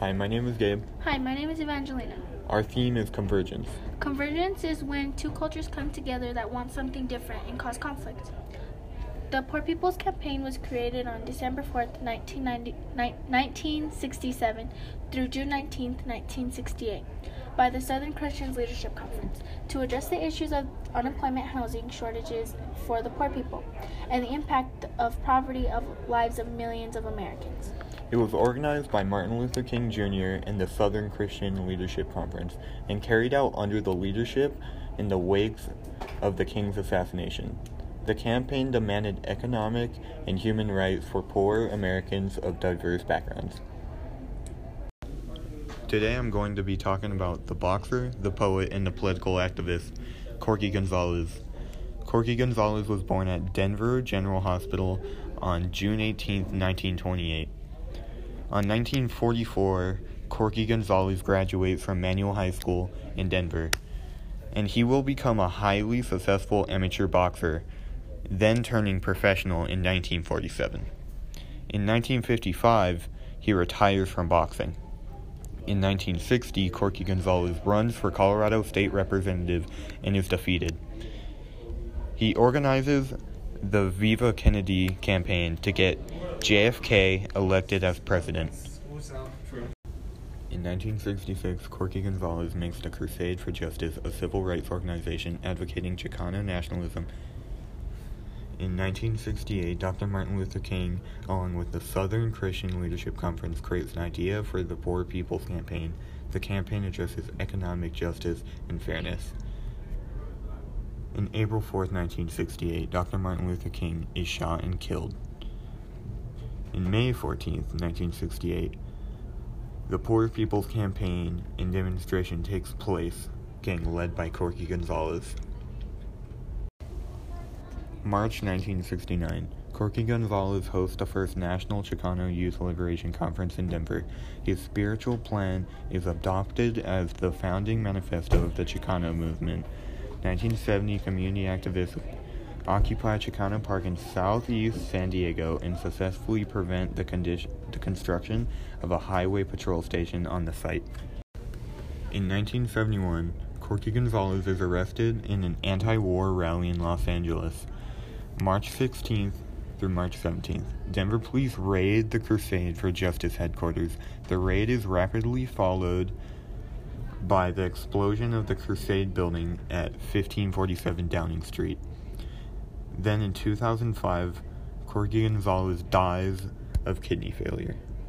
Hi, my name is Gabe. Hi, my name is Evangelina. Our theme is convergence. Convergence is when two cultures come together that want something different and cause conflict. The Poor People's Campaign was created on December 4th, 1967 through June 19th, 1968 by the Southern Christians Leadership Conference to address the issues of unemployment, housing shortages for the poor people, and the impact of poverty of lives of millions of Americans. It was organized by Martin Luther King Jr. and the Southern Christian Leadership Conference and carried out under the leadership in the wake of the King's assassination. The campaign demanded economic and human rights for poor Americans of diverse backgrounds. Today I'm going to be talking about the boxer, the poet, and the political activist, Corky Gonzalez. Corky Gonzalez was born at Denver General Hospital on June 18, 1928. On 1944, Corky Gonzalez graduates from Manual High School in Denver, and he will become a highly successful amateur boxer then turning professional in 1947. In 1955, he retires from boxing. In 1960, Corky Gonzalez runs for Colorado State Representative and is defeated. He organizes the Viva Kennedy campaign to get JFK elected as president. In 1966, Corky Gonzalez makes the Crusade for Justice a civil rights organization advocating Chicano nationalism in 1968, Dr. Martin Luther King, along with the Southern Christian Leadership Conference, creates an idea for the Poor People's Campaign. The campaign addresses economic justice and fairness. In April 4, 1968, Dr. Martin Luther King is shot and killed. In May 14, 1968, the Poor People's Campaign and demonstration takes place, getting led by Corky Gonzalez. March 1969. Corky Gonzalez hosts the first National Chicano Youth Liberation Conference in Denver. His spiritual plan is adopted as the founding manifesto of the Chicano movement. 1970 community activists occupy Chicano Park in southeast San Diego and successfully prevent the, the construction of a highway patrol station on the site. In 1971, Corky Gonzalez is arrested in an anti war rally in Los Angeles. March 16th through March 17th, Denver police raid the Crusade for Justice headquarters. The raid is rapidly followed by the explosion of the Crusade building at 1547 Downing Street. Then in 2005, Corky Gonzalez dies of kidney failure.